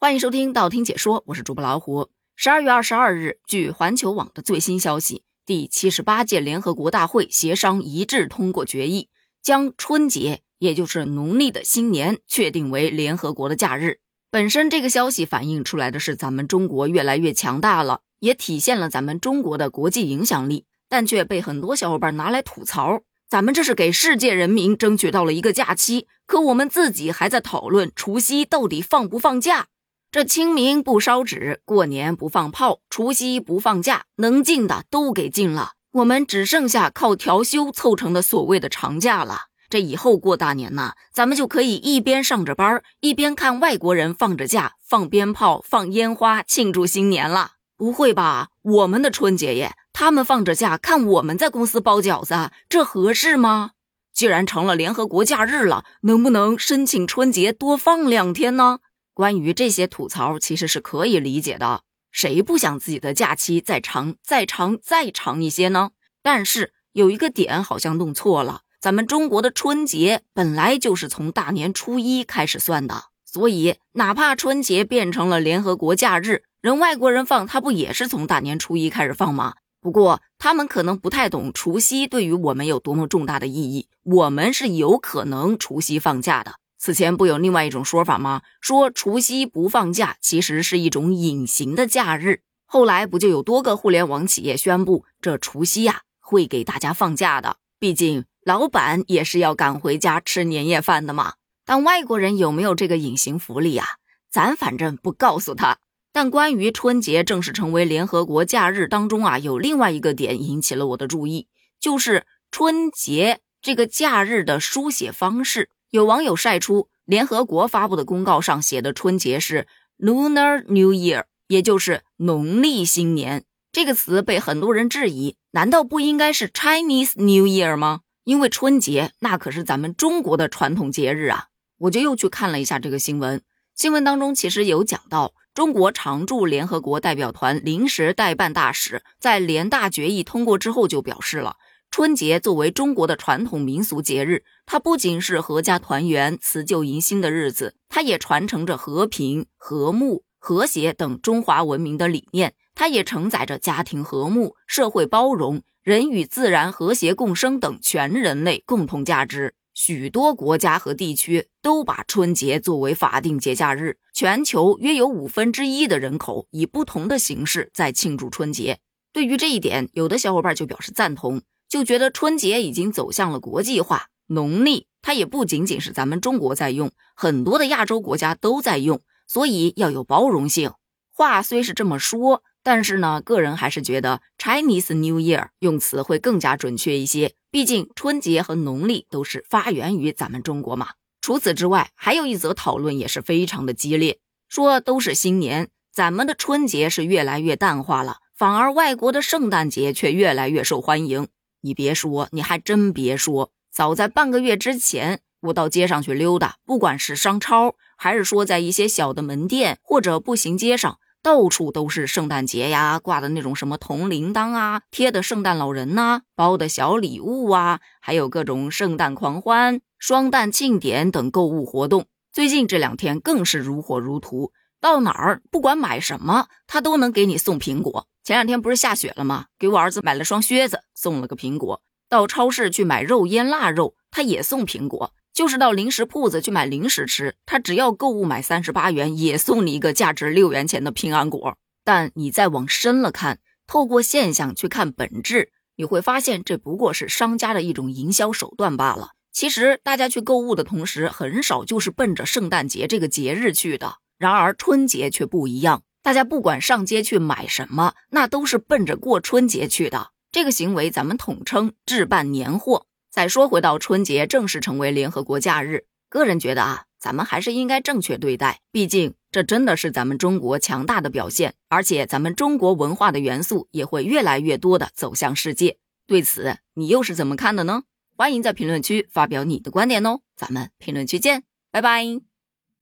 欢迎收听道听解说，我是主播老虎。十二月二十二日，据环球网的最新消息，第七十八届联合国大会协商一致通过决议，将春节，也就是农历的新年，确定为联合国的假日。本身这个消息反映出来的是咱们中国越来越强大了，也体现了咱们中国的国际影响力，但却被很多小伙伴拿来吐槽。咱们这是给世界人民争取到了一个假期，可我们自己还在讨论除夕到底放不放假。这清明不烧纸，过年不放炮，除夕不放假，能禁的都给禁了，我们只剩下靠调休凑成的所谓的长假了。这以后过大年呢，咱们就可以一边上着班，一边看外国人放着假，放鞭炮、放烟花，庆祝新年了。不会吧？我们的春节耶，他们放着假看我们在公司包饺子，这合适吗？既然成了联合国假日了，能不能申请春节多放两天呢？关于这些吐槽，其实是可以理解的。谁不想自己的假期再长、再长、再长一些呢？但是有一个点好像弄错了，咱们中国的春节本来就是从大年初一开始算的，所以哪怕春节变成了联合国假日，人外国人放，他不也是从大年初一开始放吗？不过他们可能不太懂除夕对于我们有多么重大的意义，我们是有可能除夕放假的。此前不有另外一种说法吗？说除夕不放假，其实是一种隐形的假日。后来不就有多个互联网企业宣布，这除夕呀会给大家放假的。毕竟老板也是要赶回家吃年夜饭的嘛。但外国人有没有这个隐形福利啊？咱反正不告诉他。但关于春节正式成为联合国假日当中啊，有另外一个点引起了我的注意，就是春节这个假日的书写方式。有网友晒出联合国发布的公告上写的春节是 Lunar New Year，也就是农历新年。这个词被很多人质疑，难道不应该是 Chinese New Year 吗？因为春节那可是咱们中国的传统节日啊！我就又去看了一下这个新闻，新闻当中其实有讲到，中国常驻联合国代表团临时代办大使在联大决议通过之后就表示了。春节作为中国的传统民俗节日，它不仅是阖家团圆、辞旧迎新的日子，它也传承着和平、和睦、和谐等中华文明的理念。它也承载着家庭和睦、社会包容、人与自然和谐共生等全人类共同价值。许多国家和地区都把春节作为法定节假日，全球约有五分之一的人口以不同的形式在庆祝春节。对于这一点，有的小伙伴就表示赞同。就觉得春节已经走向了国际化，农历它也不仅仅是咱们中国在用，很多的亚洲国家都在用，所以要有包容性。话虽是这么说，但是呢，个人还是觉得 Chinese New Year 用词会更加准确一些。毕竟春节和农历都是发源于咱们中国嘛。除此之外，还有一则讨论也是非常的激烈，说都是新年，咱们的春节是越来越淡化了，反而外国的圣诞节却越来越受欢迎。你别说，你还真别说。早在半个月之前，我到街上去溜达，不管是商超，还是说在一些小的门店或者步行街上，到处都是圣诞节呀，挂的那种什么铜铃铛啊，贴的圣诞老人呐，包的小礼物啊，还有各种圣诞狂欢、双旦庆典等购物活动。最近这两天更是如火如荼，到哪儿不管买什么，他都能给你送苹果。前两天不是下雪了吗？给我儿子买了双靴子，送了个苹果。到超市去买肉腌腊肉，他也送苹果。就是到零食铺子去买零食吃，他只要购物买三十八元，也送你一个价值六元钱的平安果。但你再往深了看，透过现象去看本质，你会发现这不过是商家的一种营销手段罢了。其实大家去购物的同时，很少就是奔着圣诞节这个节日去的。然而春节却不一样。大家不管上街去买什么，那都是奔着过春节去的。这个行为咱们统称置办年货。再说回到春节正式成为联合国假日，个人觉得啊，咱们还是应该正确对待。毕竟这真的是咱们中国强大的表现，而且咱们中国文化的元素也会越来越多的走向世界。对此，你又是怎么看的呢？欢迎在评论区发表你的观点哦。咱们评论区见，拜拜。